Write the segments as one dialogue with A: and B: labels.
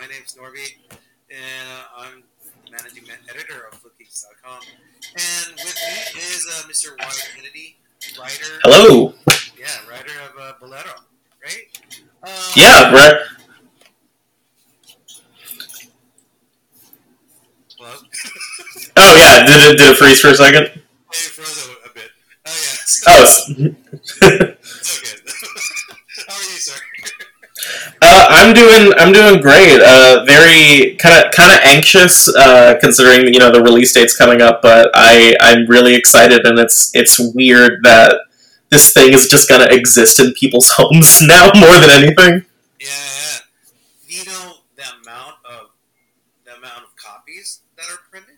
A: my name's Norby, and uh, I'm managing editor of FlipGeeks.com. And with me is uh, Mr. Wyatt Kennedy, writer.
B: Hello.
A: Yeah, writer of uh, Bolero, right? Um,
B: Yeah, right.
A: Hello?
B: Oh yeah, did it did it freeze for a second?
A: It froze a, a bit. Oh, yeah.
B: Oh,
A: so good. How are you, sir?
B: Uh, I'm doing I'm doing great. Uh, very kind of kind of anxious uh, considering you know the release date's coming up, but I I'm really excited, and it's it's weird that this thing is just gonna exist in people's homes now more than anything.
A: Yeah, yeah. Do you know the amount of the amount of copies that are printed?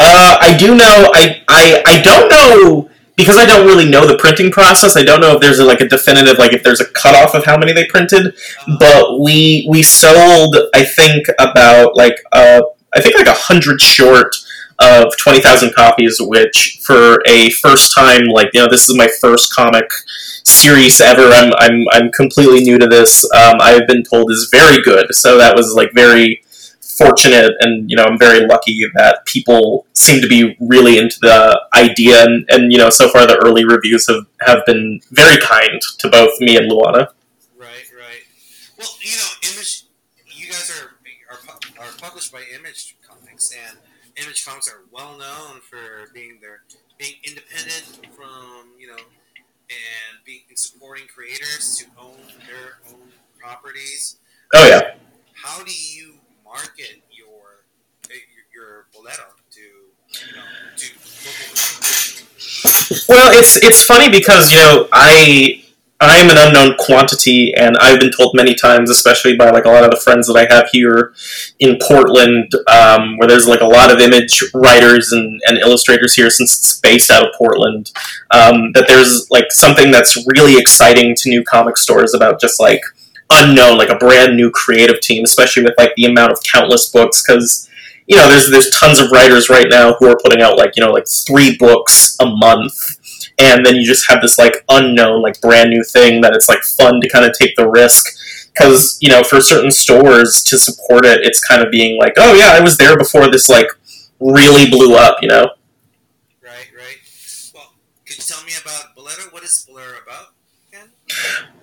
B: Uh, I do know. I, I I don't know because I don't really know the printing process. I don't know if there's a, like a definitive like if there's a cutoff of how many they printed.
A: Uh,
B: But we we sold I think about like uh I think like a hundred short of twenty thousand copies, which for a first time like you know this is my first comic series ever. I'm I'm I'm completely new to this. Um, I've been told is very good. So that was like very fortunate and you know I'm very lucky that people seem to be really into the idea and, and you know so far the early reviews have, have been very kind to both me and Luana.
A: right, right. Well, you know, Image. You guys are are, are published by Image Comics, and Image Comics are well known for being their being independent from you know, and being and supporting creators to own their own properties.
B: Oh yeah.
A: How do you market your your, your bolero to you know to
B: Well, it's it's funny because you know I I am an unknown quantity, and I've been told many times, especially by like a lot of the friends that I have here in Portland, um, where there's like a lot of image writers and, and illustrators here, since it's based out of Portland, um, that there's like something that's really exciting to new comic stores about just like unknown, like a brand new creative team, especially with like the amount of countless books, because you know there's there's tons of writers right now who are putting out like you know like three books a month and then you just have this like unknown like brand new thing that it's like fun to kind of take the risk because you know for certain stores to support it it's kind of being like oh yeah i was there before this like really blew up you know
A: Right, right. Well, could you tell me about Bolero? What is Bolero about? Again?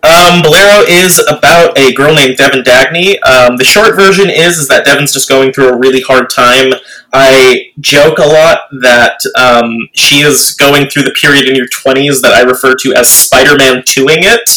B: Um, Bolero is about a girl named Devin Dagny. Um, the short version is, is that Devin's just going through a really hard time. I joke a lot that um, she is going through the period in your 20s that I refer to as Spider Man 2ing it,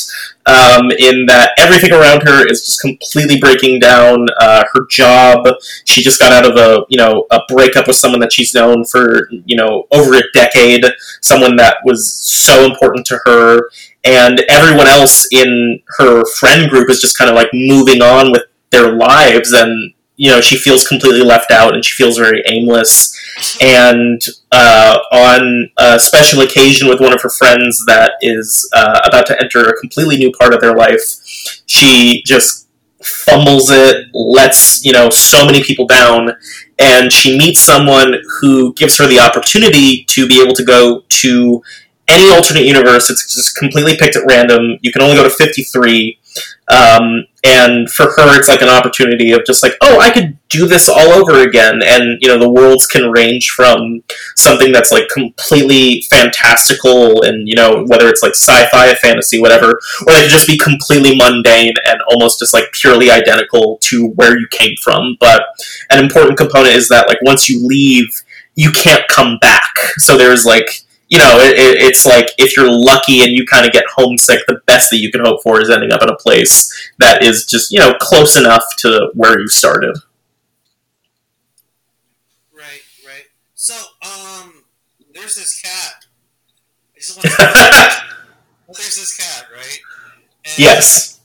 B: um, in that everything around her is just completely breaking down. Uh, her job, she just got out of a, you know, a breakup with someone that she's known for, you know, over a decade, someone that was so important to her and everyone else in her friend group is just kind of like moving on with their lives and you know she feels completely left out and she feels very aimless. And uh, on a special occasion with one of her friends that is uh, about to enter a completely new part of their life she just fumbles it lets you know so many people down and she meets someone who gives her the opportunity to be able to go to any alternate universe. It's just completely picked at random. You can only go to 53. Um, and for her, it's like an opportunity of just like, oh, I could do this all over again. And, you know, the worlds can range from something that's like completely fantastical and, you know, whether it's like sci fi, fantasy, whatever, or they could just be completely mundane and almost just like purely identical to where you came from. But an important component is that, like, once you leave, you can't come back. So there's like, you know, it, it, it's like if you're lucky and you kind of get homesick, the best that you can hope for is ending up in a place that is just, you know, close enough to where you started.
A: Right, right. So, um, there's this cat. I just want to. well, there's this cat, right? And
B: yes.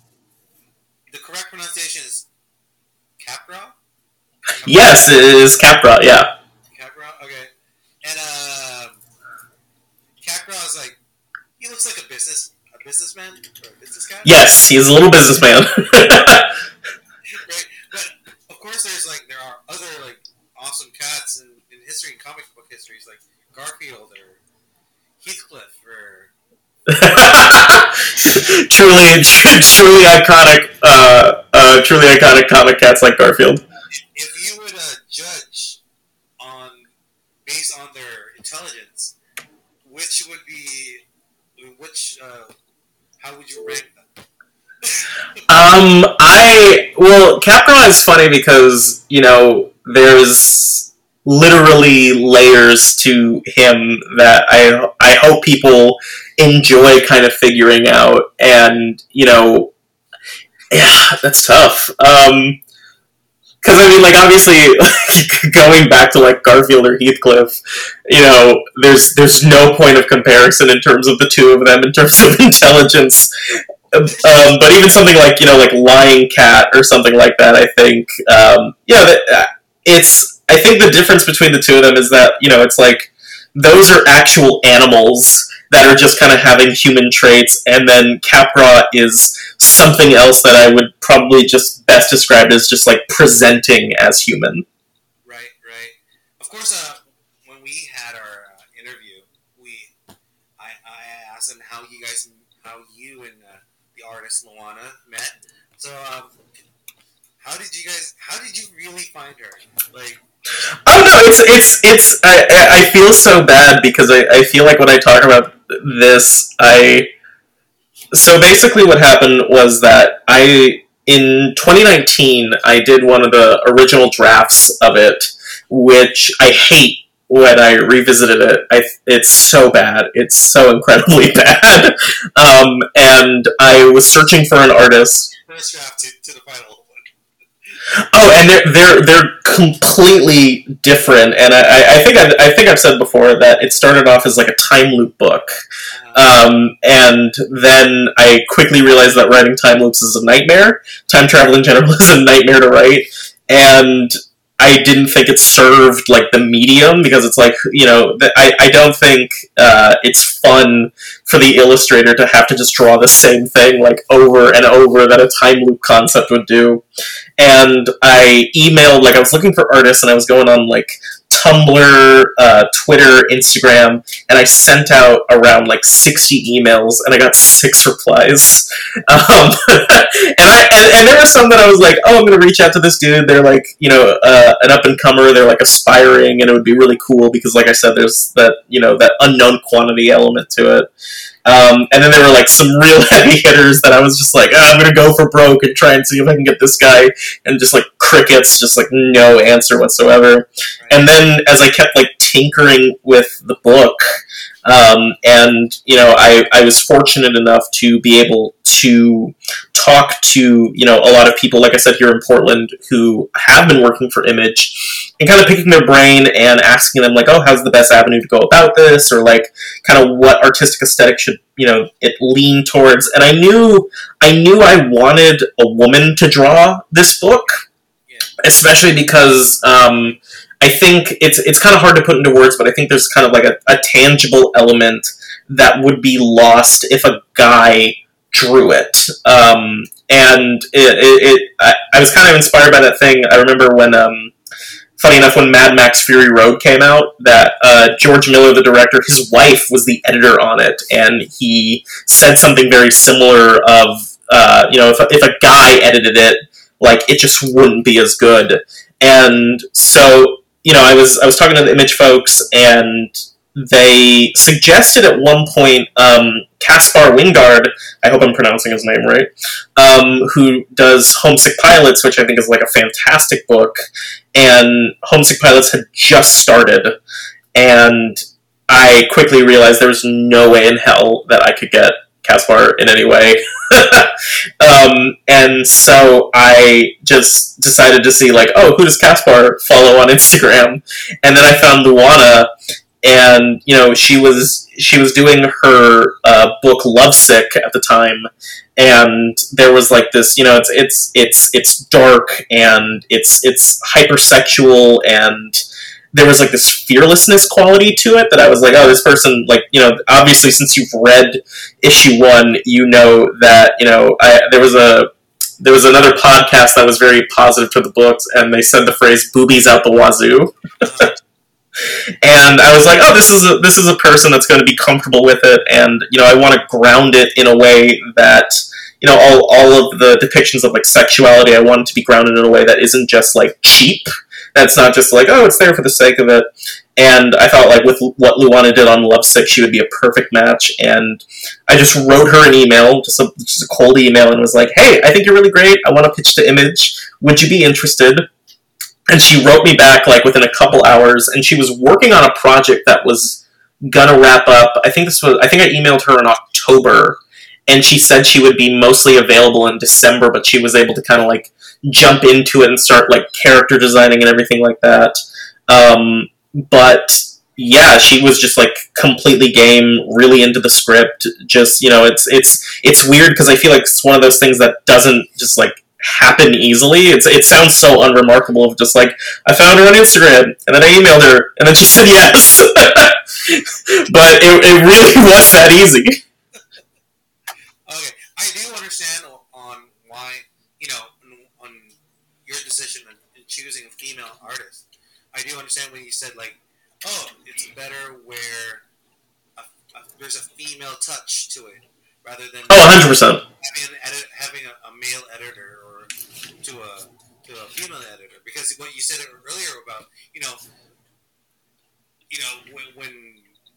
A: The correct pronunciation is Capra.
B: Yes, it is Capra, yeah.
A: Capra. Okay. And um, Capra is like he looks like a business a businessman or a business guy.
B: Yes, he's a little businessman.
A: right. But of course, there's like there are other like awesome cats in, in history and comic book histories like Garfield or Heathcliff or
B: truly, truly iconic uh, uh, truly iconic comic cats like Garfield.
A: If you would uh, judge on based on their intelligence, which would be which? Uh, how would you rank them?
B: Um, I well, Capra is funny because you know there's literally layers to him that I I hope people enjoy kind of figuring out, and you know, yeah, that's tough. Um, because I mean, like obviously, going back to like Garfield or Heathcliff, you know, there's there's no point of comparison in terms of the two of them in terms of intelligence. Um, but even something like you know, like Lying Cat or something like that, I think, um, yeah, that, it's. I think the difference between the two of them is that you know, it's like those are actual animals that are just kind of having human traits, and then Capra is something else that I would probably just best describe as just like presenting as human.
A: Right, right. Of course, uh, when we had our uh, interview, we I, I asked him how you guys, how you and uh, the artist Luana met. So, um, how did you guys? How did you really find her? Like.
B: Oh no! It's it's it's. I I feel so bad because I, I feel like when I talk about this, I so basically what happened was that I in 2019 I did one of the original drafts of it, which I hate when I revisited it. I, it's so bad. It's so incredibly bad. Um, and I was searching for an artist.
A: First draft to, to the final.
B: And they're they're they're completely different. And I, I think I, I think I've said before that it started off as like a time loop book. Um, and then I quickly realized that writing time loops is a nightmare. Time travel in general is a nightmare to write. And I didn't think it served like the medium because it's like you know I, I don't think uh, it's fun for the illustrator to have to just draw the same thing like over and over that a time loop concept would do. And I emailed like I was looking for artists and I was going on like Tumblr, uh, Twitter, Instagram, and I sent out around like 60 emails and I got six replies. Um, and, I, and, there were some that I was like, oh, I'm to reach out to this dude. They're like, you know, uh, an up and comer. They're like aspiring and it would be really cool because, like I said, there's that, you know, that unknown quantity element to it. Um, and then there were like some real heavy hitters that I was just like, oh, I'm gonna go for broke and try and see if I can get this guy, and just like crickets, just like no answer whatsoever. And then as I kept like tinkering with the book, um, and you know, I, I was fortunate enough to be able to talk to you know a lot of people, like I said here in Portland, who have been working for Image, and kind of picking their brain and asking them like, oh, how's the best avenue to go about this, or like kind of what artistic aesthetic should you know it lean towards. And I knew I knew I wanted a woman to draw this book, especially because. Um, I think it's it's kind of hard to put into words, but I think there's kind of like a, a tangible element that would be lost if a guy drew it. Um, and it, it, it I, I, was kind of inspired by that thing. I remember when, um, funny enough, when Mad Max Fury Road came out, that uh, George Miller, the director, his wife was the editor on it, and he said something very similar of, uh, you know, if, if a guy edited it, like it just wouldn't be as good. And so you know, I was I was talking to the image folks, and they suggested at one point um, Caspar Wijngaard, I hope I'm pronouncing his name right, um, who does Homesick Pilots, which I think is like a fantastic book. And Homesick Pilots had just started, and I quickly realized there was no way in hell that I could get Caspar in any way. um, and so I just decided to see like, oh, who does Caspar follow on Instagram? And then I found Luana, and you know she was she was doing her uh, book Lovesick at the time, and there was like this, you know, it's it's it's it's dark and it's it's hypersexual and there was like this fearlessness quality to it that I was like, oh, this person, like, you know, obviously since you've read issue one, you know that, you know, I, there was a, there was another podcast that was very positive to the books, and they said the phrase "boobies out the wazoo," and I was like, "Oh, this is a, this is a person that's going to be comfortable with it, and you know, I want to ground it in a way that you know all all of the depictions of like sexuality. I want it to be grounded in a way that isn't just like cheap. That's not just like oh, it's there for the sake of it. And I thought like with what Luana did on Lovesick, she would be a perfect match. And I just wrote her an email, just a, just a cold email, and was like, hey, I think you're really great. I want to pitch the image. Would you be interested? And she wrote me back like within a couple hours, and she was working on a project that was gonna wrap up. I think this was I think I emailed her in October, and she said she would be mostly available in December, but she was able to kind of like jump into it and start like character designing and everything like that. Um, but yeah, she was just like completely game, really into the script. Just you know, it's it's it's weird because I feel like it's one of those things that doesn't just like happen easily. It's it sounds so unremarkable of just like I found her on Instagram and then I emailed her and then she said yes. but it, it really was that easy.
A: Okay, I do understand on why you know on your decision in choosing a female artist. I do understand when you said like, oh, it's better where a, a, there's a female touch to it rather than
B: oh, 100 percent.
A: having, edit, having a, a male editor or to a to a female editor. Because what you said earlier about you know you know when, when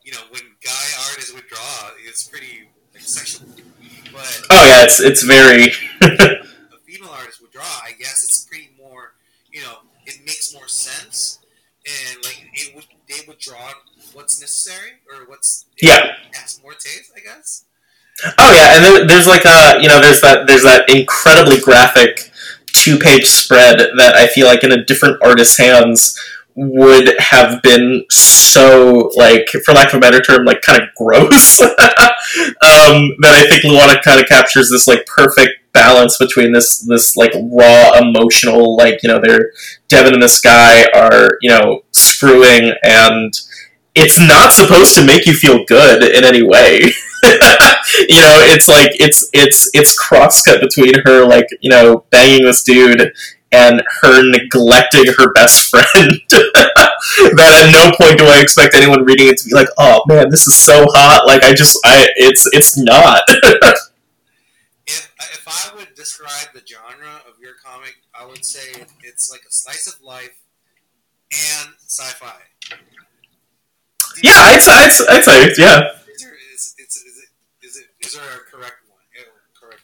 A: you know when guy artists would draw it's pretty like, sexual. But
B: oh yeah it's it's very
A: a female artist would draw I guess it's pretty more you know it makes more sense and like it would they would draw what's necessary or what's
B: yeah.
A: more taste I guess.
B: Oh yeah, and then there's like a you know there's that there's that incredibly graphic two page spread that I feel like in a different artist's hands would have been so like for lack of a better term like kind of gross um, that I think Luana kind of captures this like perfect balance between this this like raw emotional like you know they're Devin and this guy are you know screwing and it's not supposed to make you feel good in any way you know, it's like it's it's it's crosscut between her like you know banging this dude and her neglecting her best friend. that at no point do I expect anyone reading it to be like, oh man, this is so hot. Like I just I it's it's not.
A: if I would describe the genre of your comic, I would say it's like a slice of life and sci-fi.
B: Yeah, I'd, I'd, I'd say yeah.
A: Is there a correct one? Correct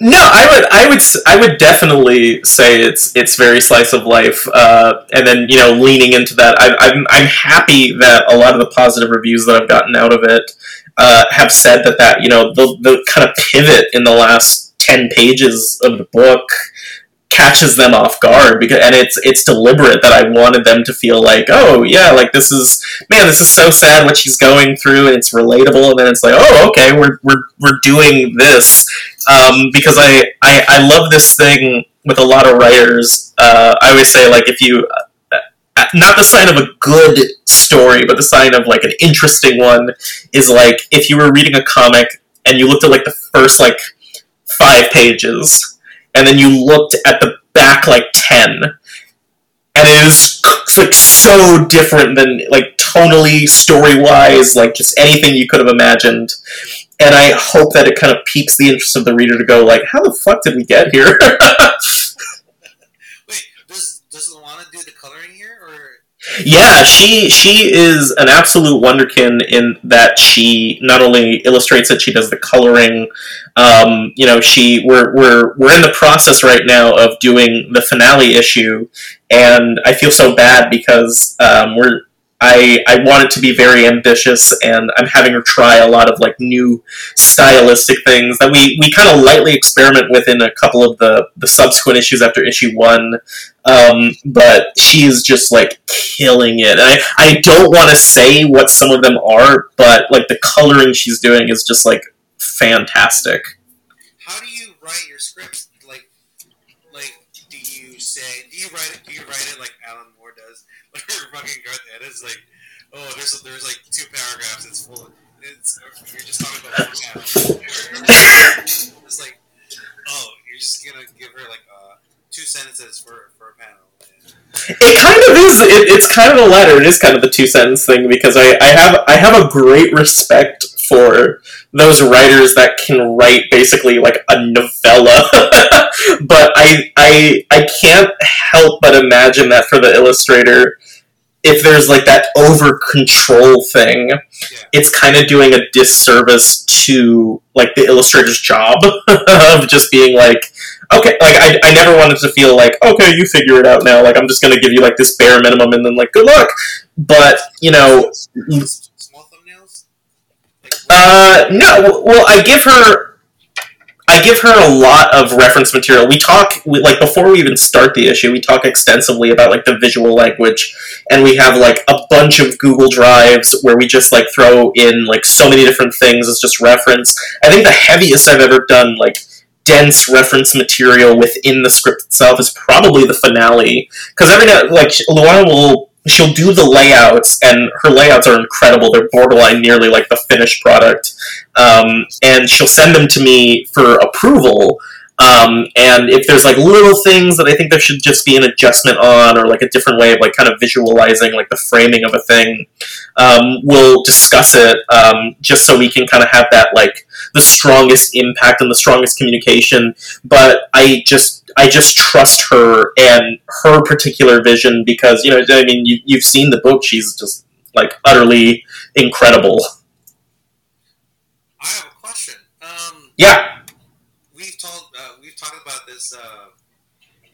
B: No, I would, I would, I would definitely say it's it's very slice of life, uh, and then you know leaning into that. I, I'm I'm happy that a lot of the positive reviews that I've gotten out of it uh, have said that that you know the the kind of pivot in the last ten pages of the book catches them off guard because and it's it's deliberate that I wanted them to feel like oh yeah like this is man this is so sad what she's going through and it's relatable. And then it's like oh okay we're we're, we're doing this. Um, because I, I I love this thing with a lot of writers. Uh, I always say like if you uh, uh, not the sign of a good story but the sign of like an interesting one is like if you were reading a comic and you looked at like the first like five pages and then you looked at the back like 10 and it is like so different than like tonally story wise like just anything you could have imagined. And i hope that it kind of piques the interest of the reader to go like how the fuck did we get here Yeah, she she is an absolute wonderkin in that she not only illustrates it, she does the coloring. Um, you know, she we're we're we're in the process right now of doing the finale issue, and I feel so bad because um, we're I, I want it to be very ambitious, and I'm having her try a lot of like new stylistic things that we, we kind of lightly experiment with in a couple of the, the subsequent issues after issue one. Um, but she's just like killing it. And I, I don't want to say what some of them are, but like the coloring she's doing is just like fantastic.
A: How do you write your scripts? Like, like do you say do you write it? Do you write it like Where fucking Garth Ennis like, oh, there's there's like two paragraphs. It's full. Of, it's you're just talking about it's like, oh, you're just gonna give her like uh, two sentences for for a panel.
B: It kind of is. It, it's kind of a letter. It is kind of the two sentence thing because I, I have I have a great respect for those writers that can write basically like a novella. but I I I can't help but imagine that for the illustrator if there's like that over control thing,
A: Yeah.
B: it's kind of doing a disservice to like the illustrator's job of just being like, okay, like I, I never wanted to feel like, okay, you figure it out now. Like I'm just gonna give you like this bare minimum and then like good luck. But you know,
A: small thumbnails.
B: Uh, no. Well, I give her, I give her a lot of reference material. We talk we, like before we even start the issue. We talk extensively about like the visual language, and we have like a bunch of Google Drives where we just like throw in like so many different things as just reference. I think the heaviest I've ever done like dense reference material within the script itself is probably the finale. Because every now like Luana will she'll do the layouts and her layouts are incredible. They're borderline nearly like the finished product. Um, and she'll send them to me for approval um, and if there's like little things that I think there should just be an adjustment on, or like a different way of like kind of visualizing like the framing of a thing, um, we'll discuss it um, just so we can kind of have that like the strongest impact and the strongest communication. But I just I just trust her and her particular vision because you know I mean you, you've seen the book. She's just like utterly incredible.
A: I have a question. Um,
B: Yeah.
A: We've told we've talked about this uh,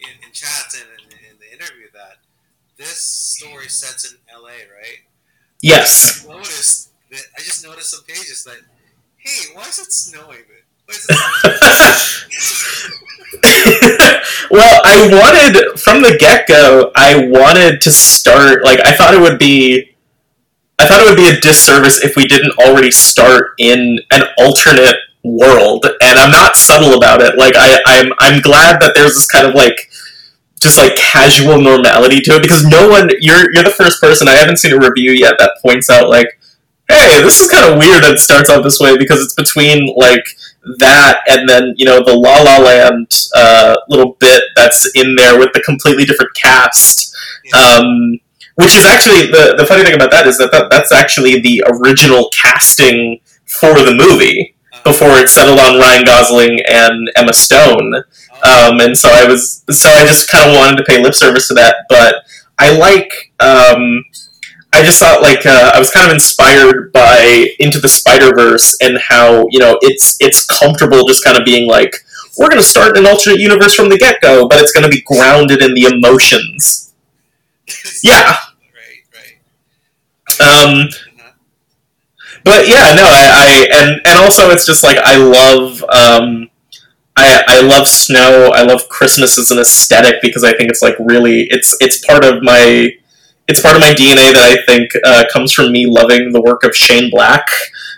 A: in, in chats and in, in the interview that this story sets in L.A. Right?
B: Yes.
A: I noticed that I just noticed some pages that hey, why is it snowing? Why is it snowing?
B: well, I wanted from the get go. I wanted to start like I thought it would be. I thought it would be a disservice if we didn't already start in an alternate world, and I'm not subtle about it. Like I, I'm, I'm glad that there's this kind of like, just like casual normality to it because no one. You're, you're the first person I haven't seen a review yet that points out like, hey, this is kind of weird that it starts out this way because it's between like that and then you know the La La Land uh, little bit that's in there with the completely different cast. Um, which is actually the the funny thing about that is that, that that's actually the original casting for the movie before it settled on Ryan Gosling and Emma Stone. Um, and so I was so I just kind of wanted to pay lip service to that, but I like. Um, I just thought like uh, I was kind of inspired by Into the Spider Verse and how you know it's it's comfortable just kind of being like we're going to start an alternate universe from the get go, but it's going to be grounded in the emotions. Yeah,
A: right, right.
B: Um. But yeah, no, I, I and and also it's just like I love um, I I love snow. I love Christmas as an aesthetic because I think it's like really it's it's part of my it's part of my DNA that I think uh, comes from me loving the work of Shane Black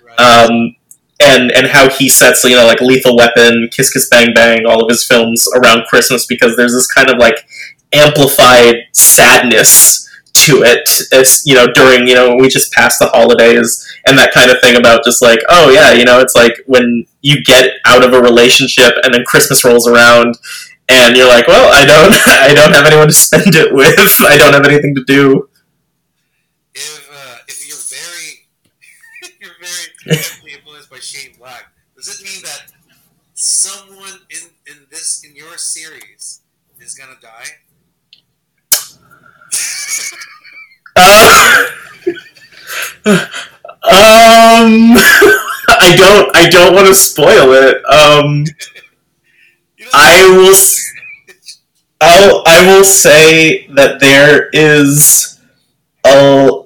A: right.
B: um, and and how he sets you know like Lethal Weapon, Kiss Kiss Bang Bang, all of his films around Christmas because there's this kind of like amplified sadness to it as you know during you know we just passed the holidays and that kind of thing about just like oh yeah you know it's like when you get out of a relationship and then Christmas rolls around and you're like well I don't I don't have anyone to spend it with I don't have anything to do
A: if uh, if you're very if you're very heavily influenced by Shane Black, does it mean that someone in in this in your series is gonna die?
B: Uh, um, I don't. I don't want to spoil it. Um, I will. I'll. I will say that there is a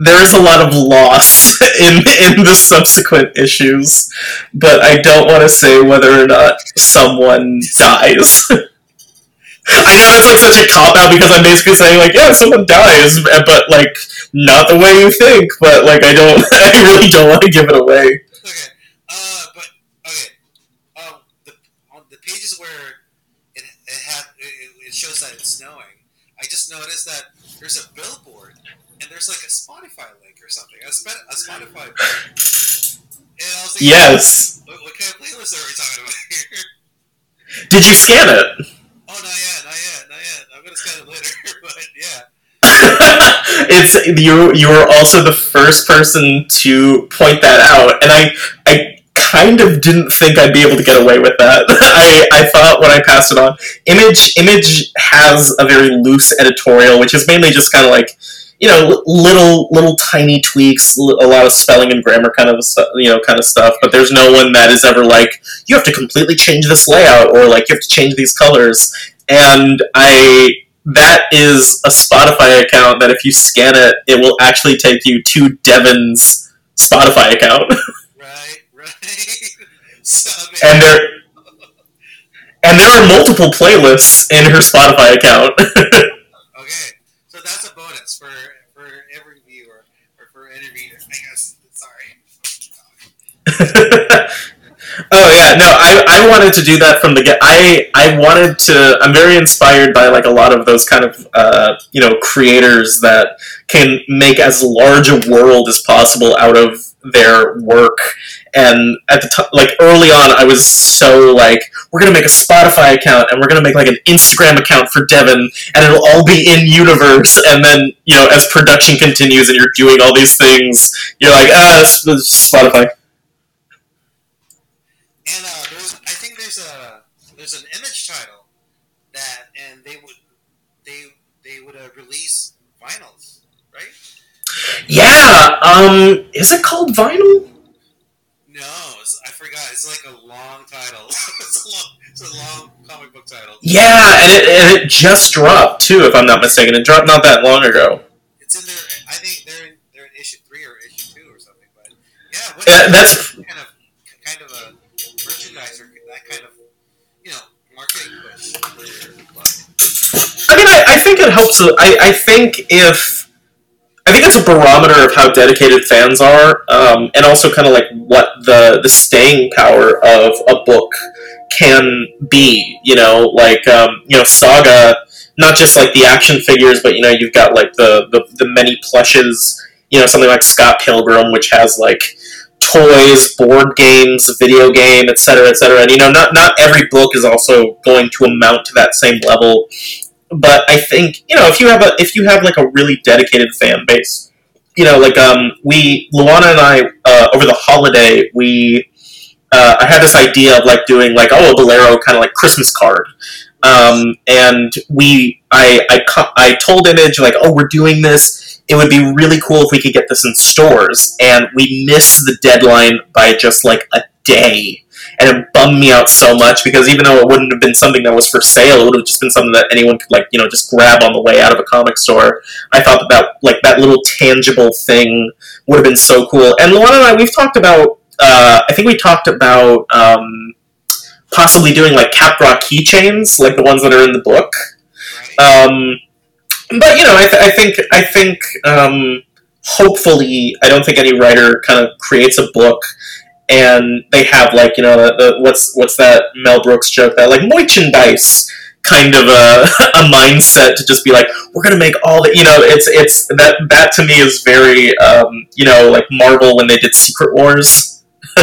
B: there is a lot of loss in in the subsequent issues, but I don't want to say whether or not someone dies. I know that's like such a cop out because I'm basically saying like, yeah, someone dies, but like not the way you think. But like, I don't. I really don't want to give it away.
A: okay, uh, but okay, um, the on the pages where it it had it, it shows that it's snowing, I just noticed that there's a billboard and there's like a Spotify link or something, a, Sp- a Spotify. And I was thinking,
B: Yes.
A: What, what kind of playlist are we talking about here?
B: Did you scan it?
A: Oh, not yet, not yet, not yet. I'm gonna
B: it's you. You were also the first person to point that out, and I, I kind of didn't think I'd be able to get away with that. I, I thought when I passed it on, Image Image has a very loose editorial, which is mainly just kind of like you know little little tiny tweaks, a lot of spelling and grammar kind of you know kind of stuff. But there's no one that is ever like you have to completely change this layout or like you have to change these colors. And I that is a Spotify account that if you scan it, it will actually take you to Devin's Spotify account.
A: right, right. so,
B: and there and there are multiple playlists in her Spotify account.
A: okay, so that's a bonus for for every viewer or for any reader. I guess. Sorry.
B: Oh yeah, no, I, I wanted to do that from the get. I I wanted to. I'm very inspired by like a lot of those kind of uh, you know creators that can make as large a world as possible out of their work. And at the time, like early on, I was so like, we're gonna make a Spotify account and we're gonna make like an Instagram account for Devin, and it'll all be in universe. And then you know, as production continues and you're doing all these things, you're like, ah, Spotify.
A: And uh, there's, I think there's a there's an image title that, and they would they they would uh, release vinyls, right?
B: Yeah. Um. Is it called vinyl?
A: No, it's, I forgot. It's like a long title. it's, a long, it's a long comic book title.
B: Yeah, and it, and it just dropped too, if I'm not mistaken. It dropped not that long ago.
A: It's in there. I think they're in, they're in issue three or issue two or something. But yeah,
B: Uh, that's
A: kind of kind of a merchandise or that kind of you know marketing push. For, like,
B: I mean, I, I think it helps. I, I think if I think it's a barometer of how dedicated fans are, um, and also kind of like what the the staying power of a book can be. You know, like um, you know, Saga, not just like the action figures, but you know, you've got like the the, the many plushes. You know, something like Scott Pilgrim, which has like toys, board games, video game, etc., etc. And you know, not not every book is also going to amount to that same level. But I think you know if you have a if you have like a really dedicated fan base, you know, like um we Luana and I uh, over the holiday we uh, I had this idea of like doing like oh a Bolero kind of like Christmas card. Um, and we, I, I, I told Image like, oh, we're doing this. It would be really cool if we could get this in stores. And we missed the deadline by just like a day, and it bummed me out so much because even though it wouldn't have been something that was for sale, it would have just been something that anyone could like you know just grab on the way out of a comic store. I thought that, that like that little tangible thing would have been so cool. And Luana and I, we've talked about. Uh, I think we talked about. Um, possibly doing like Capra keychains, like the ones that are in the book. Um, but you know, I, th- I think I think um, hopefully, I don't think any writer kind of creates a book and they have like you know the, the, what's what's that Mel Brooks joke that like merchandise kind of a, a mindset to just be like we're gonna make all the you know it's it's that that to me is very um, you know like Marvel when they did Secret Wars.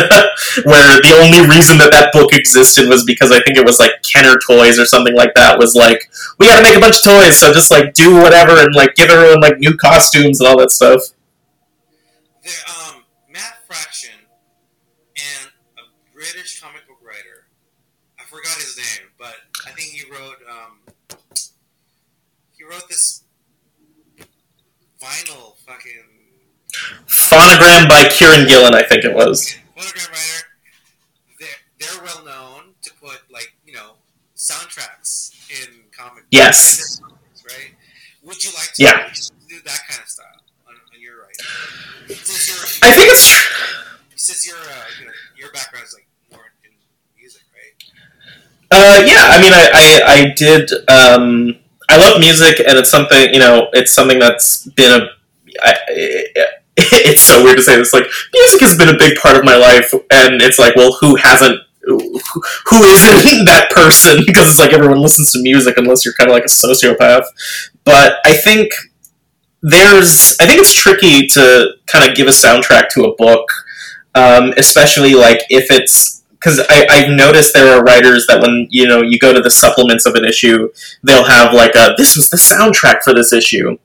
B: where the only reason that that book existed was because I think it was like Kenner Toys or something like that was like we got to make a bunch of toys, so just like do whatever and like give everyone like new costumes and all that stuff.
A: Um, Matt Fraction and a British comic book writer. I forgot his name, but I think he wrote. Um, he wrote this vinyl fucking
B: Phonogram by Kieron Gillen, I think it was.
A: phonogram writer. They're they're well known to put like you know soundtracks in comic.
B: Yes.
A: comics, right. Would you like to
B: Yeah.
A: do that kind of style on, on your writing? Since you're,
B: I think it's
A: since you're, uh, you know, your background is like more in music, right?
B: Uh, yeah, I mean, I, I, I did. Um, I love music, and it's something you know. It's something that's been a. I, it's so weird to say this. Like, music has been a big part of my life, and it's like, well, who hasn't? Who who isn't that person? Because it's like everyone listens to music unless you're kind of like a sociopath. But I think there's. I think it's tricky to kind of give a soundtrack to a book, um, especially like if it's because I I've noticed there are writers that when you know you go to the supplements of an issue, they'll have like a this was the soundtrack for this issue,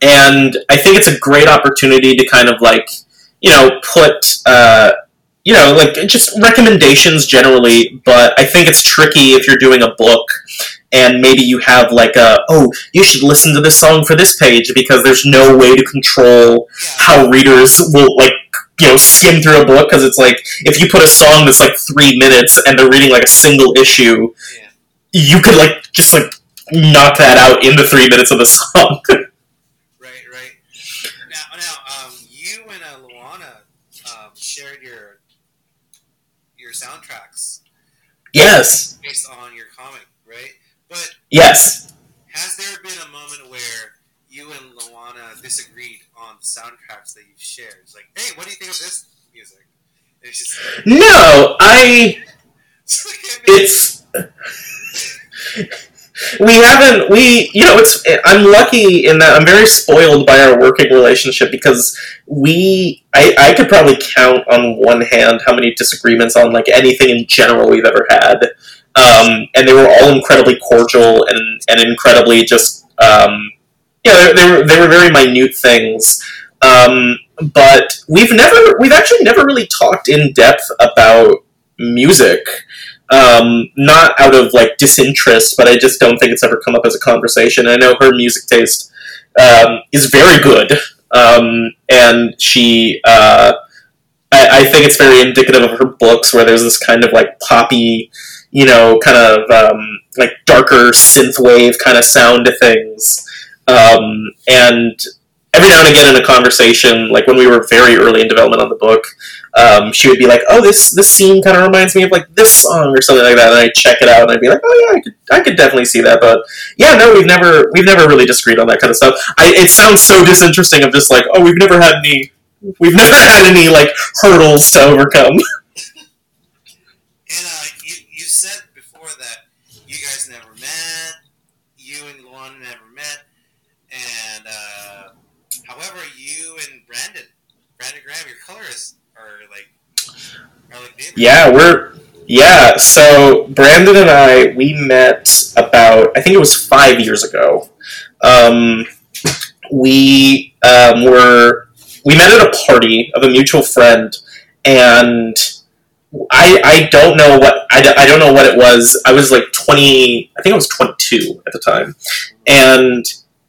B: and I think it's a great opportunity to kind of like you know put uh, you know like just recommendations generally. But I think it's tricky if you're doing a book and maybe you have like a oh you should listen to this song for this page because there's no way to control how readers will like you know skim through a book because it's like if you put a song that's like three minutes and they're reading like a single issue
A: Yeah.
B: you could like just like knock that out in the three minutes of the song
A: Right, right. Now, now, um, you and uh, Luana um, shared your your soundtracks
B: yes
A: based on your comic, right? But
B: yes
A: has there been a moment where you and Luana disagreed on the soundtracks that you've shared? It's like, hey, what do you think of this music? And it's just,
B: no i it's we haven't we you know it's i'm lucky in that i'm very spoiled by our working relationship because we i i could probably count on one hand how many disagreements on like anything in general we've ever had um and they were all incredibly cordial and and incredibly just um know they were they were very minute things. Um but we've never we've actually never really talked in depth about music. Um, not out of like disinterest, but I just don't think it's ever come up as a conversation. I know her music taste um, is very good, um, and she, uh, I, think it's very indicative of her books, where there's this kind of like poppy, you know, kind of um, like darker synthwave kind of sound to things, um, and every now and again in a conversation, like when we were very early in development on the book, um, she would be like, "Oh, this this scene kind of reminds me of like this song or something like that," and I'd check it out and I'd be like, "Oh yeah, I could I could definitely see that." But yeah, no, we've never we've never really disagreed on that kind of stuff. I, it sounds so disinteresting of just like, oh, we've never had any we've never had any like hurdles to overcome.
A: And uh, you, you said before that you guys never met, you and Luana never met, and uh, however, you and Brandon, Brandon Graham, your colorist, are like, are like neighbors.
B: Yeah, we're yeah. So Brandon and I we met about I think it was five years ago. Um, we um, were we met at a party of a mutual friend, and I I don't know what I, I don't know what it was. I was like twenty. I think I was twenty two at the time, and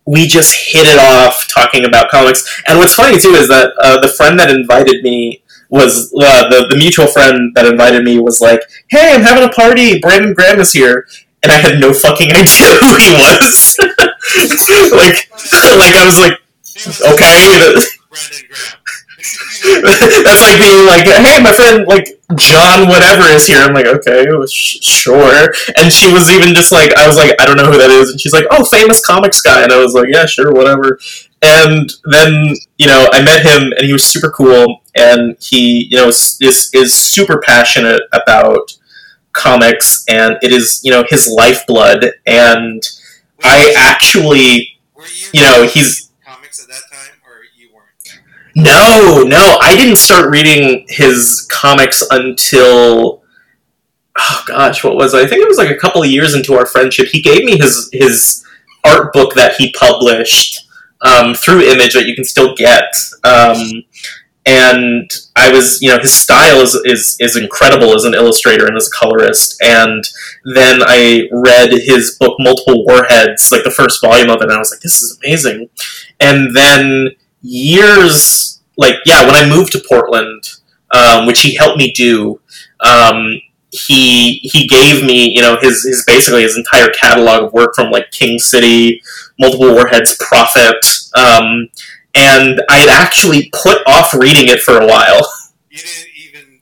B: we just hit it off talking about comics. And what's funny too is that uh, the friend that invited me was uh, the the mutual friend that invited me was like, "Hey, I'm having a party. Brandon Graham is here," and I had no fucking idea who he was. like, like I was like,
A: He was
B: okay.
A: Brandon
B: That's like being like, hey, my friend, like John, whatever is here. I'm like, okay, sh- sure. And she was even just like, I was like, I don't know who that is, and she's like, oh, famous comics guy, and I was like, yeah, sure, whatever. And then you know, I met him, and he was super cool, and he, you know, is is, is super passionate about comics, and it is, you know, his lifeblood. And I actually,
A: you
B: know, he's
A: comics at that time, or you weren't?
B: No, no, I didn't start reading his comics until oh gosh, what was it? I think it was like a couple of years into our friendship. He gave me his his art book that he published um, through Image that you can still get. Um, and I was, you know, his style is, is is incredible as an illustrator and as a colorist. And then I read his book Multiple Warheads, like the first volume of it, and I was like, this is amazing. And then years like yeah when i moved to portland um, which he helped me do um, he he gave me you know his his basically his entire catalog of work from like king city multiple warheads prophet um, and i had actually put off reading it for a while
A: You didn't even,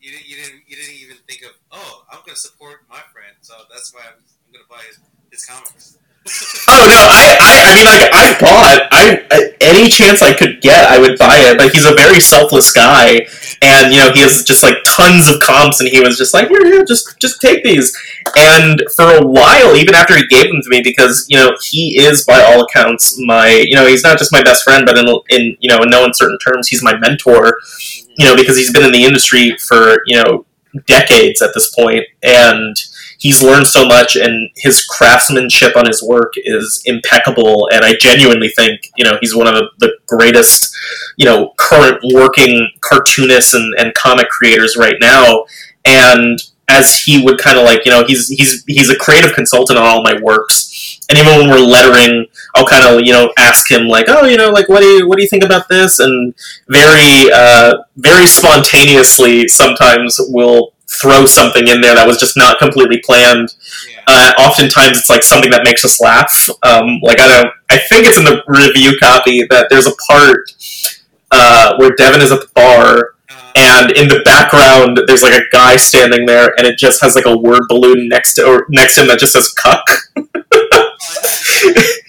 A: you didn't, you didn't, you didn't even think of, oh, I'm going to support my friend, so that's why I'm, I'm going to buy his, his comics.
B: Oh no, I, I, I mean like I bought I, any chance I could get I would buy it. But he's a very selfless guy, and you know he has just like tons of comps, and he was just like here, here, just just take these. And for a while, even after he gave them to me, because you know he is by all accounts my you know he's not just my best friend, but in in you know in no uncertain terms he's my mentor. You know because he's been in the industry for you know decades at this point, and he's learned so much, and his craftsmanship on his work is impeccable. And I genuinely think, you know, he's one of the, greatest, you know, current working cartoonists and, and comic creators right now. And as he would kind of like, you know, he's he's he's a creative consultant on all my works, and even when we're lettering, I'll kind of you know ask him like, oh, you know, like what do you what do you think about this? And very uh, very spontaneously, sometimes will throw something in there that was just not completely planned.
A: Yeah.
B: Uh, oftentimes, it's like something that makes us laugh. Um, like I don't, I think it's in the review copy that there's a part uh, where Devin is at the bar
A: Uh,
B: and in the background there's like a guy standing there and it just has like a word balloon next to or next to him that just says cuck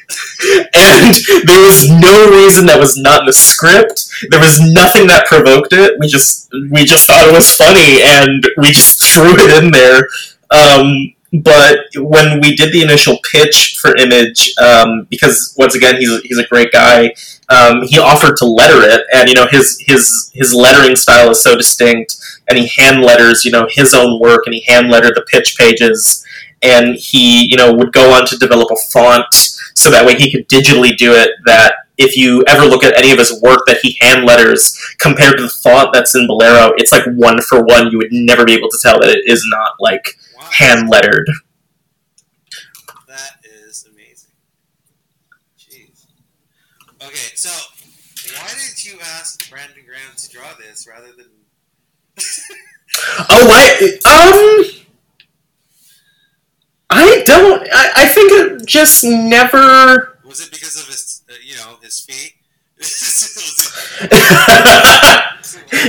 B: and there was no reason that was not in the script. There was nothing that provoked it. We just we just thought it was funny and we just threw it in there. Um, but when we did the initial pitch for image um, because once again he's, he's a great guy um, he offered to letter it, and you know his his his lettering style is so distinct, and he hand letters you know his own work, and he hand lettered the pitch pages, and he you know would go on to develop a font so that way he could digitally do it. That if you ever look at any of his work that he hand letters compared to the font that's in Bolero, it's like one for one. You would never be able to tell that it is not like
A: wow.
B: hand lettered.
A: That is amazing. Jeez. Okay, so why did you ask Brandon Graham to draw this rather than?
B: Oh, why? Um, I don't. I, I think it just never.
A: Was it because of his, uh, you know, his feet?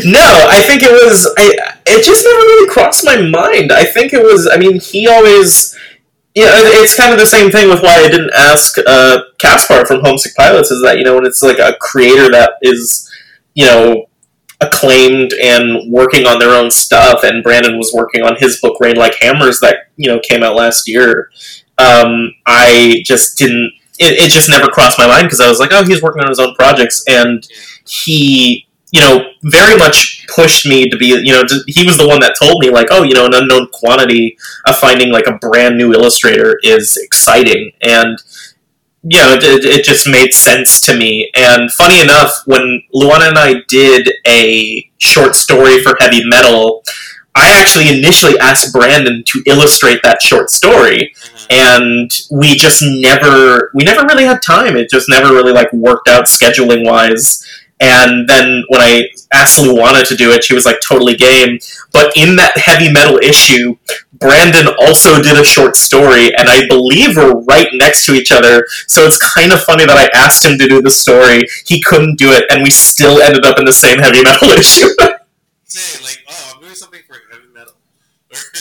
B: No, I think it was. I. It just never really crossed my mind. I think it was. I mean, he always. Yeah, it's kind of the same thing with why I didn't ask uh, Caspar from Home Sick Pilots. Is that you know when it's like a creator that is, you know, acclaimed and working on their own stuff, and Brandon was working on his book Rain Like Hammers that you know came out last year. Um, I just didn't. It, it just never crossed my mind because I was like, oh, he's working on his own projects, and he, you know, very much pushed me to be, you know, to, he was the one that told me like, oh, you know, an unknown quantity of finding like a brand new illustrator is exciting, and you know, it, it just made sense to me. And funny enough, when Luana and I did a short story for Heavy Metal, I actually initially asked Brandon to illustrate that short story,
A: Mhm.
B: and we just never we never really had time. It just never really like worked out scheduling wise. And then when I asked Luana to do it, she was like totally game. But in that heavy metal issue, Brandon also did a short story, and I believe we're right next to each other. So it's kind of funny that I asked him to do the story. He couldn't do it, and we still ended up in the same heavy metal issue.
A: Like, oh, I'm doing something for heavy metal.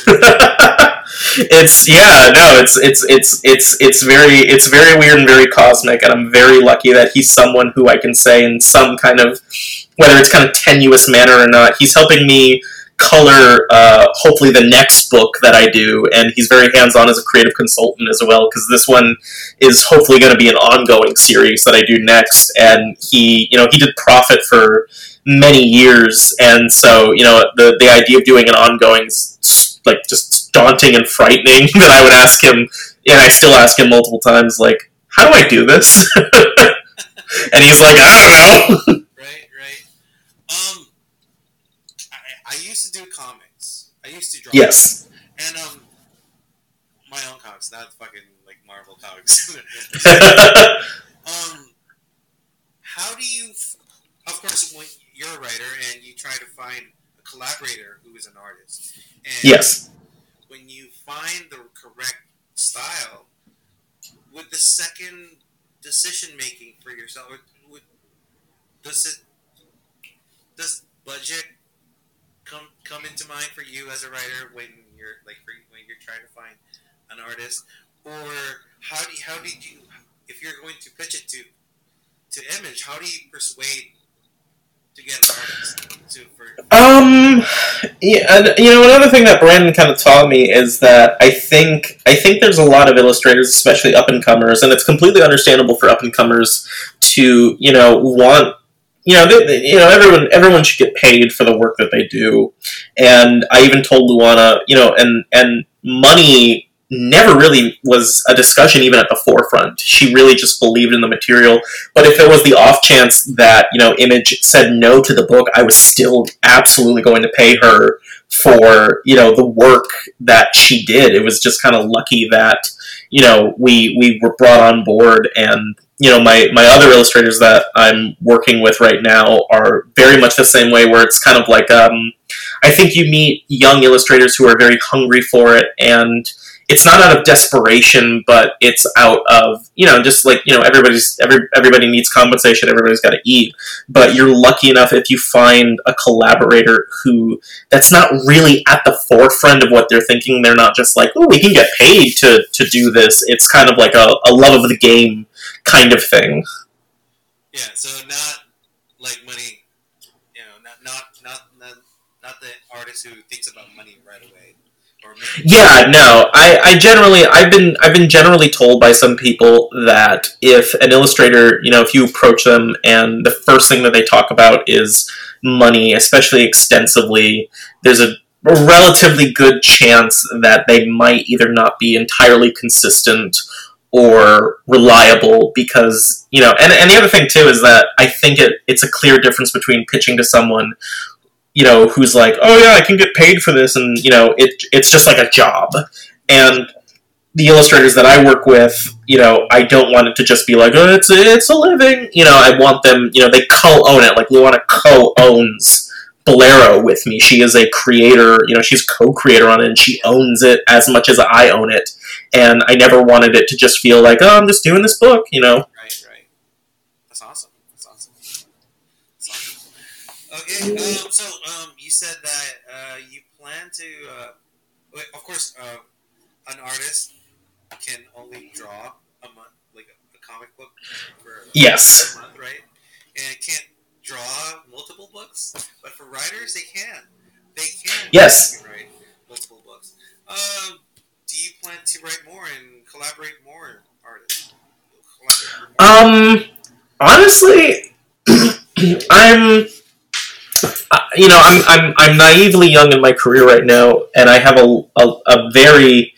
B: it's yeah, no, it's it's it's it's it's very it's very weird and very cosmic, and I'm very lucky that he's someone who I can say in some kind of whether it's kind of tenuous manner or not, he's helping me color uh, hopefully the next book that I do, and he's very hands on as a creative consultant as well because this one is hopefully going to be an ongoing series that I do next, and he you know he did Prophet for many years, and so you know the the idea of doing an ongoing like just daunting and frightening that I would ask him, and I still ask him multiple times like, how do I do this? and he's like, I don't know.
A: right, right. Um, I, I used to do comics. I used to draw.
B: yes.
A: And um, my own comics, not fucking like Marvel comics. um, how do you? Of course, when you're a writer and you try to find a collaborator who is an artist, and
B: yes.
A: when you find the correct style, with the second decision making for yourself, would, does it does budget come come into mind for you as a writer when you're like for, when you're trying to find an artist, or how do you, how did you if you're going to pitch it to to Image, how do you persuade to get to for
B: Um, yeah, and, you know, another thing that Brandon kind of taught me is that I think I think there's a lot of illustrators, especially up and comers, and it's completely understandable for up and comers to you know want you know, they, they- you know, everyone everyone should get paid for the work that they do, and I even told Luana, you know, and and money never really was a discussion even at the forefront. She really just believed in the material. But if it was the off chance that you know Image said no to the book, I was still absolutely going to pay her for you know the work that she did. It was just kind of lucky that you know we we were brought on board and you know my my other illustrators that I'm working with right now are very much the same way where it's kind of like um I think you meet young illustrators who are very hungry for it and it's not out of desperation but it's out of you know just like you know everybody's every, everybody needs compensation everybody's got to eat. But you're lucky enough if you find a collaborator who that's not really at the forefront of what they're thinking. They're not just like oh we can get paid to to do this. It's kind of like a, a love of the game kind of thing.
A: Yeah, so not like money, you know, not not not not, not the artist who thinks about money right away,
B: Yeah, no. I, I generally I've been I've been generally told by some people that if an illustrator, you know, if you approach them and the first thing that they talk about is money, especially extensively, there's a relatively good chance that they might either not be entirely consistent or reliable because you know and, and the other thing too is that i think it, it's a clear difference between pitching to someone you know who's like oh yeah i can get paid for this and you know it, it's just like a job. And the illustrators that i work with you know i don't want it to just be like oh it's it's a living you know i want them you know they co-own it. Like luana co-owns bolero with me. She is a creator you know she's co-creator on it and she owns it as much as i own it. And i never wanted it to just feel like oh i'm just doing this book you know
A: right, right. That's awesome. That's awesome. That's awesome. Okay, um, so um, you said that uh, you plan to, uh, wait, of course, uh, an artist can only draw a month, like a, a comic book for
B: Yes.
A: a month, right? And can't draw multiple books, but for writers, they can. They can.
B: Yes.
A: Write multiple books. Um, do you plan to write more and collaborate more artists? Collaborate with more?
B: Um, honestly, I'm, you know, I'm, I'm, I'm naively young in my career right now, and I have a, a, a very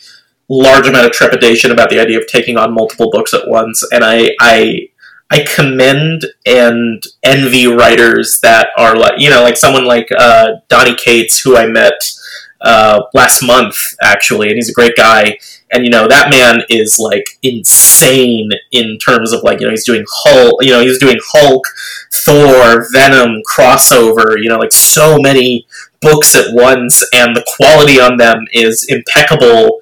B: large amount of trepidation about the idea of taking on multiple books at once, and I, I, I commend and envy writers that are like, you know, like someone like uh, Donny Cates, who I met uh, last month, actually, and he's a great guy. And you know that man is like insane in terms of like you know he's doing Hulk, you know he's doing Hulk, Thor, Venom crossover, you know like so many books at once, and the quality on them is impeccable.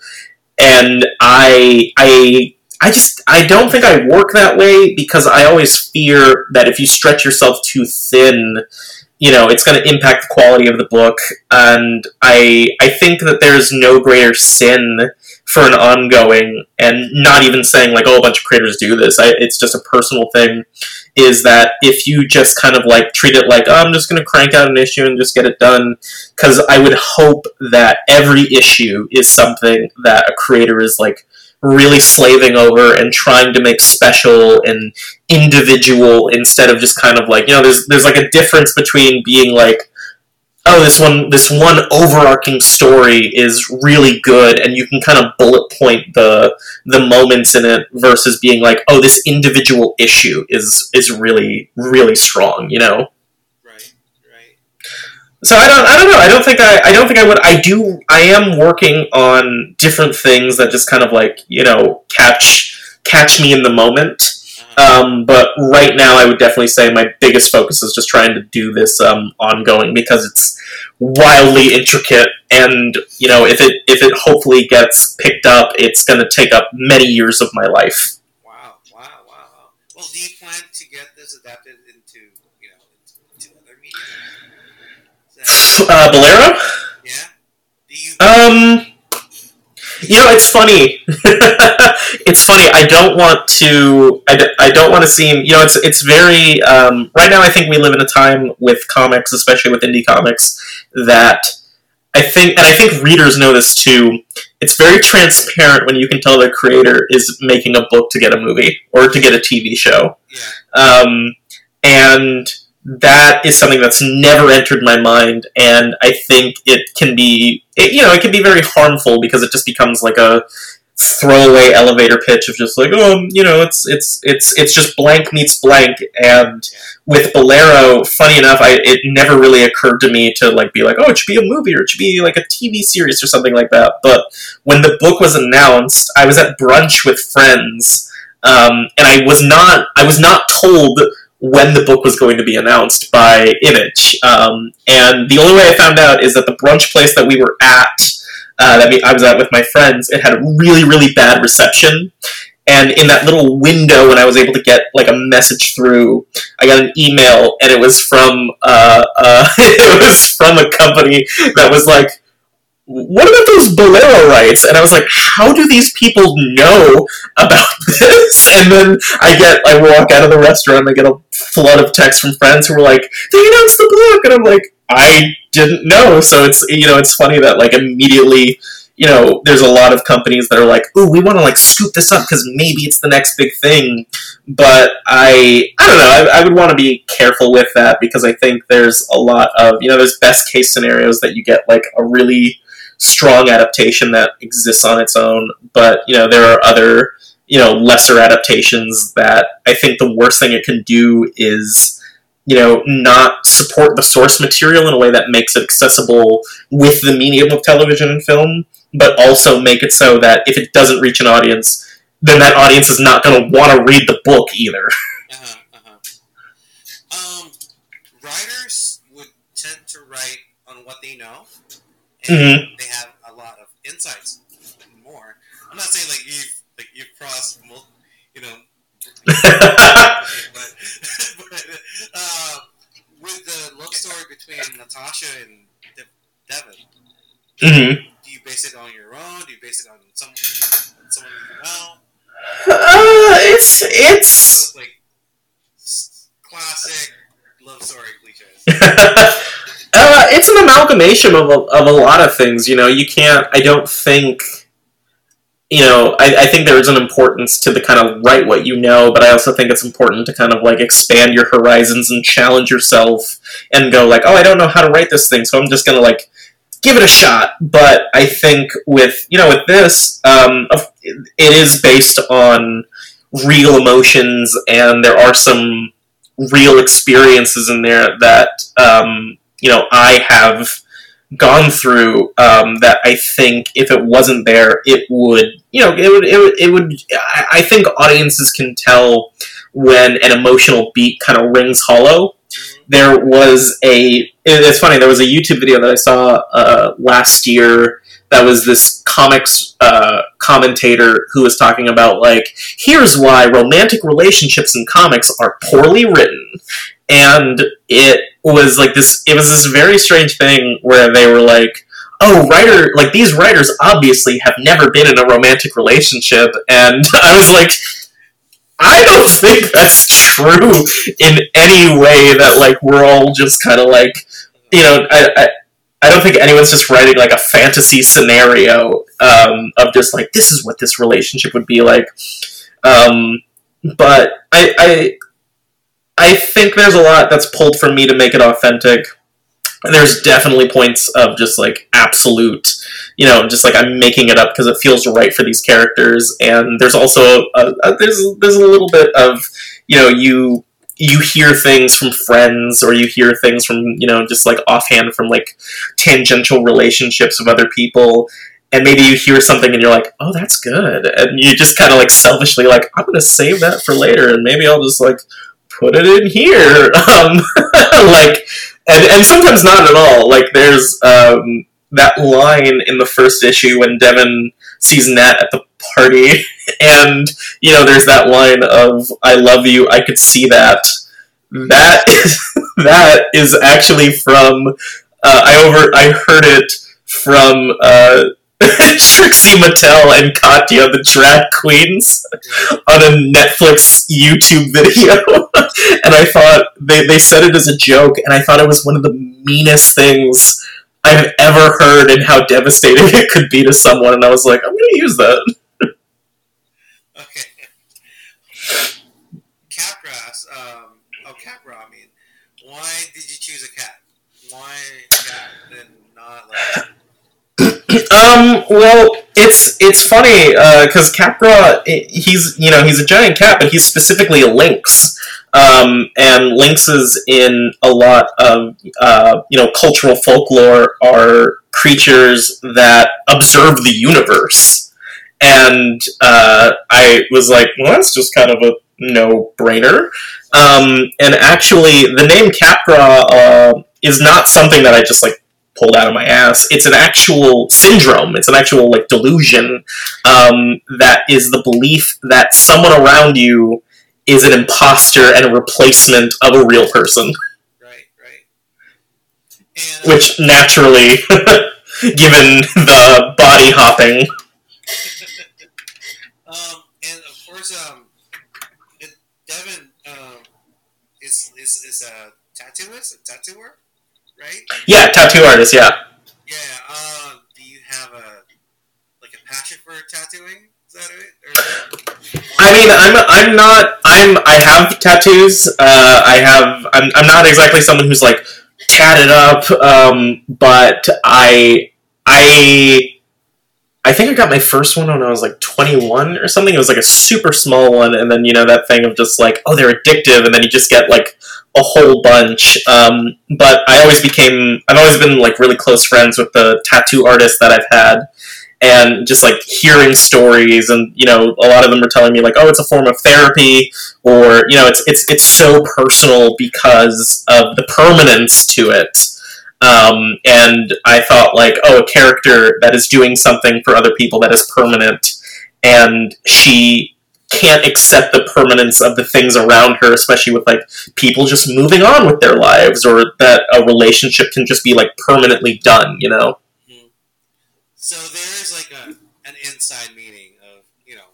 B: And I I I just I don't think I work that way because I always fear that if you stretch yourself too thin, you know it's going to impact the quality of the book. And I I think that there's no greater sin for an ongoing and not even saying like oh a bunch of creators do this. I, it's just a personal thing is that if you just kind of like treat it like oh, i'm just going to crank out an issue and just get it done because i would hope that every issue is something that a creator is like really slaving over and trying to make special and individual instead of just kind of like you know there's there's like a difference between being like oh this one this one overarching story is really good and you can kind of bullet point the the moments in it versus being like oh this individual issue is is really really strong you know
A: Right, right.
B: so I don't I don't know I don't think I I don't think I would I do I am working on different things that just kind of like you know catch catch me in the moment. Um, but right now, I would definitely say my biggest focus is just trying to do this um, ongoing because it's wildly intricate, and you know, if it if it hopefully gets picked up, it's going to take up many years of my life.
A: wow, wow, wow, wow. Well, do you plan to get this adapted into, you know, into other media? That-
B: Uh, Bolero,
A: yeah. Do you?
B: um, you know, it's funny. it's funny. I don't want to. I, d- I don't want to seem. You know, it's it's very. Um, right now, I think we live in a time with comics, especially with indie comics, that I think, and I think readers know this too. It's very transparent when you can tell the creator is making a book to get a movie or to get a TV show.
A: yeah.
B: Um, and that is something that's never entered my mind, and I think it can be, it, you know, it can be very harmful because it just becomes like a throwaway elevator pitch of just like, oh, you know, it's it's it's it's just blank meets blank. And with Bolero, funny enough, I it never really occurred to me to like be like, oh, it should be a movie or it should be like a TV series or something like that. But when the book was announced, I was at brunch with friends, um, and I was not I was not told when the book was going to be announced by Image. Um, and the only way I found out is that the brunch place that we were at uh, that I was at with my friends, it had a really, really bad reception. And in that little window, when I was able to get like a message through, I got an email, and it was from uh, uh, it was from a company that was like, "What about those Bolero rights?" And I was like, "How do these people know about this?" And then I get, I walk out of the restaurant, and I get a flood of texts from friends who were like, "They announced the book," and I'm like, I didn't know. So it's you know it's funny that like immediately you know there's a lot of companies that are like, ooh, we want to like scoop this up because maybe it's the next big thing. But I I don't know. I, I would want to be careful with that because I think there's a lot of you know there's best case scenarios that you get like a really strong adaptation that exists on its own, but you know there are other you know lesser adaptations that I think the worst thing it can do is you know, not support the source material in a way that makes it accessible with the medium of television and film, but also make it so that if it doesn't reach an audience, then that audience is not going to want to read the book either.
A: Uh-huh. Um, writers would tend to write on what they know, and mm-hmm. they have a lot of insights more. I'm not saying like you like you've crossed, you know. but, but uh, with the love story between Natasha and De- Devin,
B: mm-hmm.
A: do you base it on your own? Do you base it on someone, someone you know?
B: Uh, it's it's
A: like classic love story cliches.
B: Uh, it's an amalgamation of a, of a lot of things. You know, you can't. I don't think you know, I, I, think there is an importance to the kind of write what you know, but I also think it's important to kind of like expand your horizons and challenge yourself and go like, oh, I don't know how to write this thing, so I'm just gonna like give it a shot. But I think with you know with this, um, it is based on real emotions, and there are some real experiences in there that um, you know I have gone through um, that I think if it wasn't there, it would, you know, it would, it would, it would I think audiences can tell when an emotional beat kind of rings hollow. There was a, it's funny, there was a YouTube video that I saw uh, last year that was this comics uh, commentator who was talking about, like, here's why romantic relationships in comics are poorly written. And it was like this it was this very strange thing where they were like oh writer like these writers obviously have never been in a romantic relationship and i was like i don't think that's true in any way that like we're all just kind of like you know I, I I don't think anyone's just writing like a fantasy scenario um, of just like this is what this relationship would be like. Um, but I, I I think there's a lot that's pulled from me to make it authentic. There's definitely points of just like absolute, you know, just like I'm making it up because it feels right for these characters. And there's also a, a, there's there's a little bit of you know you you hear things from friends or you hear things from you know just like offhand from like tangential relationships of other people and maybe you hear something and you're like oh that's good and you just kind of like selfishly like i'm gonna save that for later and maybe i'll just like put it in here. Um, like, and, and sometimes not at all. Like, there's um, that line in the first issue when Devin sees Nat at the party, and, you know, there's that line of, I love you, I could see that. That is, that is actually from, uh, I over, I heard it from, uh, Trixie Mattel and Katya, the drag queens, on a Netflix YouTube video. and I thought they, they said it as a joke, and I thought it was one of the meanest things I've ever heard and how devastating it could be to someone. And I was like, I'm going to use that.
A: okay. Capgras, um, oh, Capra, I mean, why did you choose a cat? Why cat and not like?
B: Um, well, it's it's funny because Capra, he's you know he's a giant cat, but he's specifically a lynx, um, and lynxes in a lot of uh, you know cultural folklore are creatures that observe the universe, and uh, I was like, well, that's just kind of a no brainer. Um, and actually, the name Capra uh, is not something that I just like pulled out of my ass. It's an actual syndrome. It's an actual like delusion um, that is the belief that someone around you is an imposter and a replacement of a real person,
A: Right, right. And uh,
B: which naturally, given the body hopping,
A: um, and of course, um, Devin um, is is is a tattooist, a tattooer, right?
B: yeah, tattoo artist, yeah.
A: Yeah. Um, do you have a like a passion for tattooing? Is that it? Or,
B: I mean, I'm I'm not I'm I have tattoos. Uh, I have I'm I'm not exactly someone who's like tatted up, um, but I I I think I got my first one when I was like 21 or something. It was like a super small one, and then you know that thing of just like oh they're addictive, and then you just get like a whole bunch. Um, but I always became I've always been like really close friends with the tattoo artists that I've had and just like hearing stories and you know a lot of them are telling me like oh it's a form of therapy or you know it's it's it's so personal because of the permanence to it um, and i thought like oh a character that is doing something for other people that is permanent and she can't accept the permanence of the things around her especially with like people just moving on with their lives or that a relationship can just be like permanently done you know
A: Mhm. So there is like a an inside meaning of you know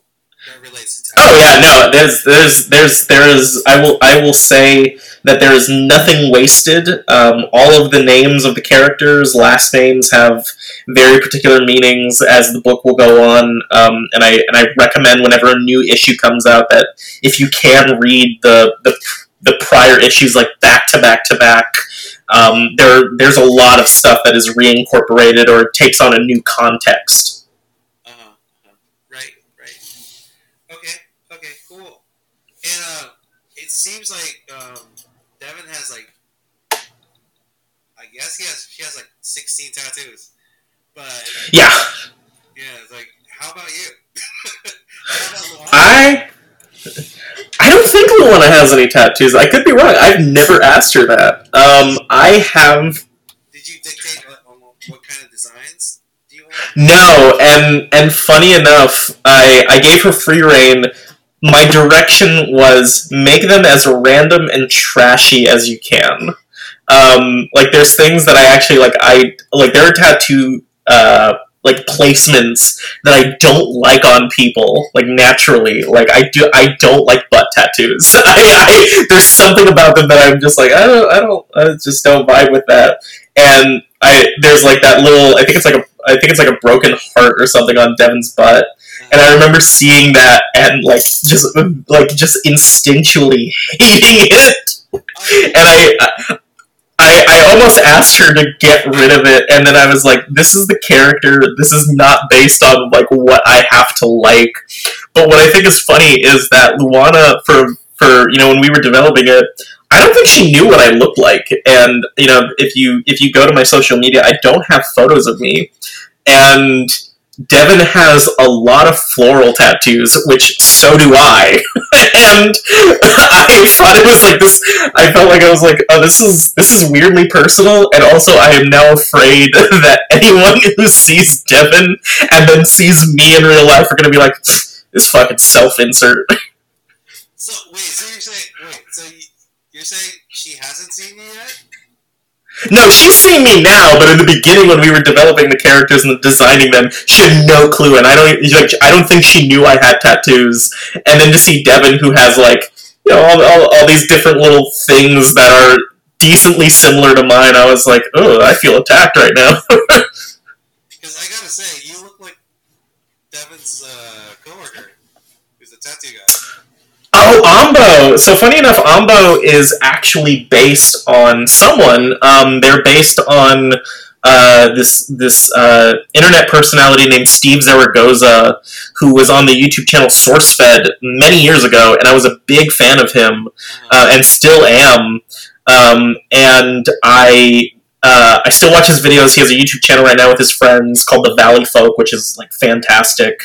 A: that relates to
B: Oh yeah, no. There's there's there's there is. I will I will say that there is nothing wasted. Um, all of the names of the characters, last names have very particular meanings as the book will go on. Um, and I and I recommend whenever a new issue comes out that if you can read the the, the prior issues like back to back to back. Um, there, there's a lot of stuff that is reincorporated or takes on a new context.
A: Uh-huh. Right, right. Okay, okay, cool. And uh, it seems like um, has like, I guess he has she has like sixteen tattoos, but
B: Yeah,
A: yeah, it's like how about you? how about
B: I I don't think Luana has any tattoos. I could be wrong. I've never asked her that. Um, I have
A: Did you dictate what, what kind of designs do you want?
B: no, and and funny enough, I I gave her free reign. My direction was make them as random and trashy as you can. Um, like there's things that I actually like. I like there are tattoo uh, like placements that I don't like on people, like naturally. Like I do, I don't like butt tattoos. I, I there's something about them that I'm just like I don't, I don't, I just don't vibe with that. And I there's like that little, I think it's like a, I think it's like a broken heart or something on Devin's butt. And I remember seeing that and like just like just instinctually hating it. And I, I, I almost asked her to get rid of it, and then I was like, "This is the character. This is not based on like what I have to like." But what I think is funny is that Luana, for for you know, when we were developing it, I don't think she knew what I looked like. And you know, if you if you go to my social media, I don't have photos of me, and Devin has a lot of floral tattoos, which so do I. and I thought it was like this. I felt like I was like, oh, this is this is weirdly personal, and also I am now afraid that anyone who sees Devin and then sees me in real life are gonna be like, this fucking self-insert.
A: So wait, so you're saying wait, so you, you're saying she hasn't seen you yet?
B: No, she's seen me now, but in the beginning when we were developing the characters and designing them, she had no clue, and I don't like. I don't think she knew I had tattoos. And then to see Devin, who has like you know all, all, all these different little things that are decently similar to mine, I was like, oh, I feel attacked right now.
A: Because I gotta say, you look like Devin's uh, coworker, who's a tattoo guy.
B: Oh, Ambo. So funny enough, Ambo is actually based on someone. Um, they're based on uh, this this uh, internet personality named Steve Zaragoza, who was on the YouTube channel SourceFed many years ago, and I was a big fan of him, uh, and still am. Um, and I uh, I still watch his videos. He has a YouTube channel right now with his friends called the Valley Folk, which is like fantastic.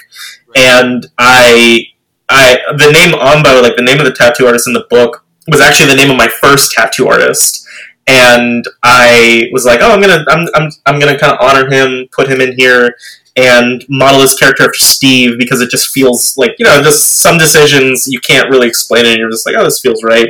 B: And I I the name Ambo, like the name of the tattoo artist in the book, was actually the name of my first tattoo artist and I was like, oh, I'm gonna, I'm, I'm, I'm gonna kind of honor him, put him in here, and model his character after Steve because it just feels like, you know, just some decisions you can't really explain it, and you're just like, oh, this feels right.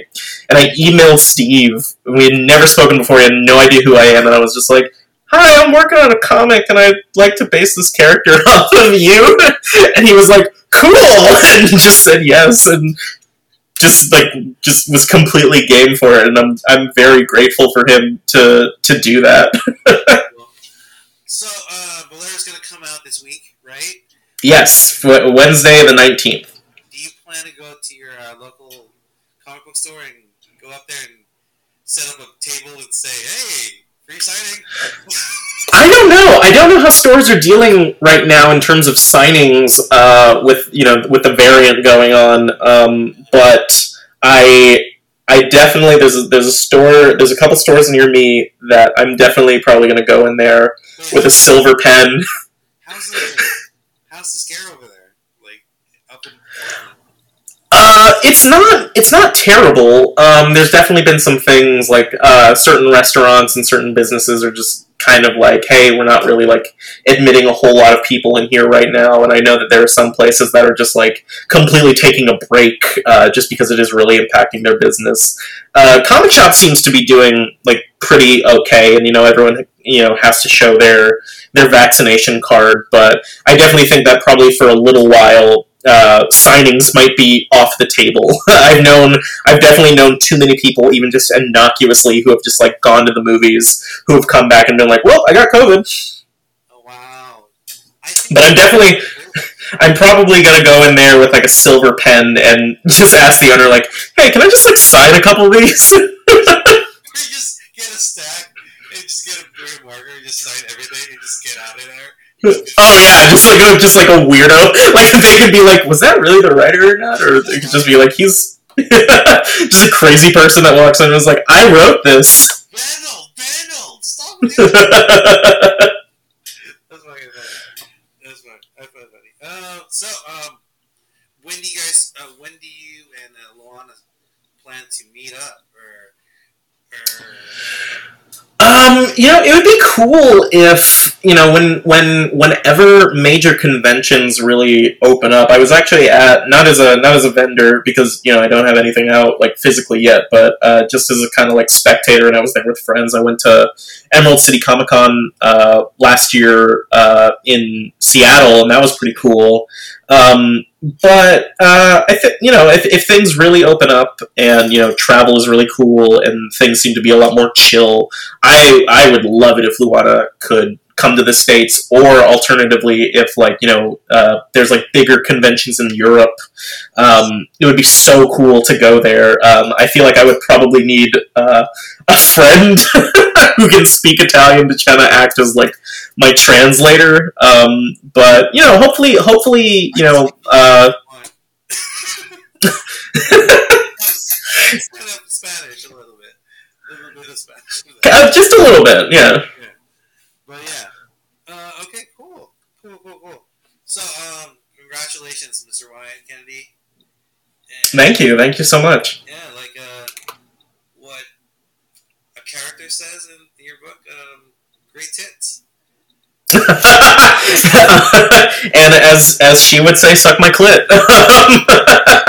B: And I emailed Steve. We had never spoken before. He had no idea who I am, and I was just like. Hi, I'm working on a comic and I'd like to base this character off of you. and he was like, cool, and just said yes. And just like just was completely game for it, and I'm I'm very grateful for him to to do that.
A: so, uh, Bolera's gonna come out this week, right?
B: Yes, Wednesday the nineteenth.
A: Do you plan to go to your uh, local comic book store and go up there and set up a table and say, "Hey, free signing"?
B: I don't know. I don't know how stores are dealing right now in terms of signings uh, with you know with the variant going on. Um, but I I definitely there's a, there's a store there's a couple stores near me that I'm definitely probably going to go in there with a silver pen.
A: How's the how's the scare over there? Like up in.
B: Uh, it's not it's not terrible. Um, there's definitely been some things like uh, certain restaurants and certain businesses are just kind of like, hey, we're not really like admitting a whole lot of people in here right now. And I know that there are some places that are just like completely taking a break uh, just because it is really impacting their business. Uh, Comic Shop seems to be doing like pretty okay, and you know everyone you know has to show their their vaccination card. But I definitely think that probably for a little while uh, signings might be off the table. I've known, I've definitely known too many people, even just innocuously, who have just like gone to the movies, who have come back and been like, "Well, I got
A: COVID." Oh, wow!
B: But I'm definitely, I'm probably gonna go in there with like a silver pen and just ask the owner, like, "Hey, can I just like sign a couple of these?"
A: just get a stack and just get a marker and just sign everything and just get out of there
B: oh yeah, just like a, just like a weirdo. Like they could be like, was that really the writer or not? Or they could just be like, he's just a crazy person that walks in and is like, I wrote this.
A: Randall, Randall, stop. That's fucking funny. That's funny. That's funny. Uh, so, um, when do you guys, uh, when do you and uh, Luana plan to meet up, or, or
B: um, you know, it would be cool if you know when when whenever major conventions really open up. I was actually at not as a not as a vendor because you know I don't have anything out like physically yet, but uh, just as a kind of like spectator, and I was there with friends. I went to Emerald City Comic Con uh, last year uh, in Seattle, and that was pretty cool. Um, but uh, I think you know if, if things really open up and you know travel is really cool and things seem to be a lot more chill, I I would love it if Luana could come to the states or alternatively if like you know uh, there's like bigger conventions in europe um, it would be so cool to go there um, i feel like i would probably need uh, a friend who can speak italian to kind of act as like my translator um, but you know hopefully hopefully you know uh,
A: Spanish a little bit, a little bit of Spanish.
B: Uh, just a little bit, yeah.
A: But yeah. Uh, okay, cool. Cool, cool, cool. So, um, congratulations, Mr. Wyatt Kennedy.
B: And, thank you. Thank you so much.
A: Yeah, like uh, what a character says in your book, um, great tits.
B: and as as she would say, suck my clit.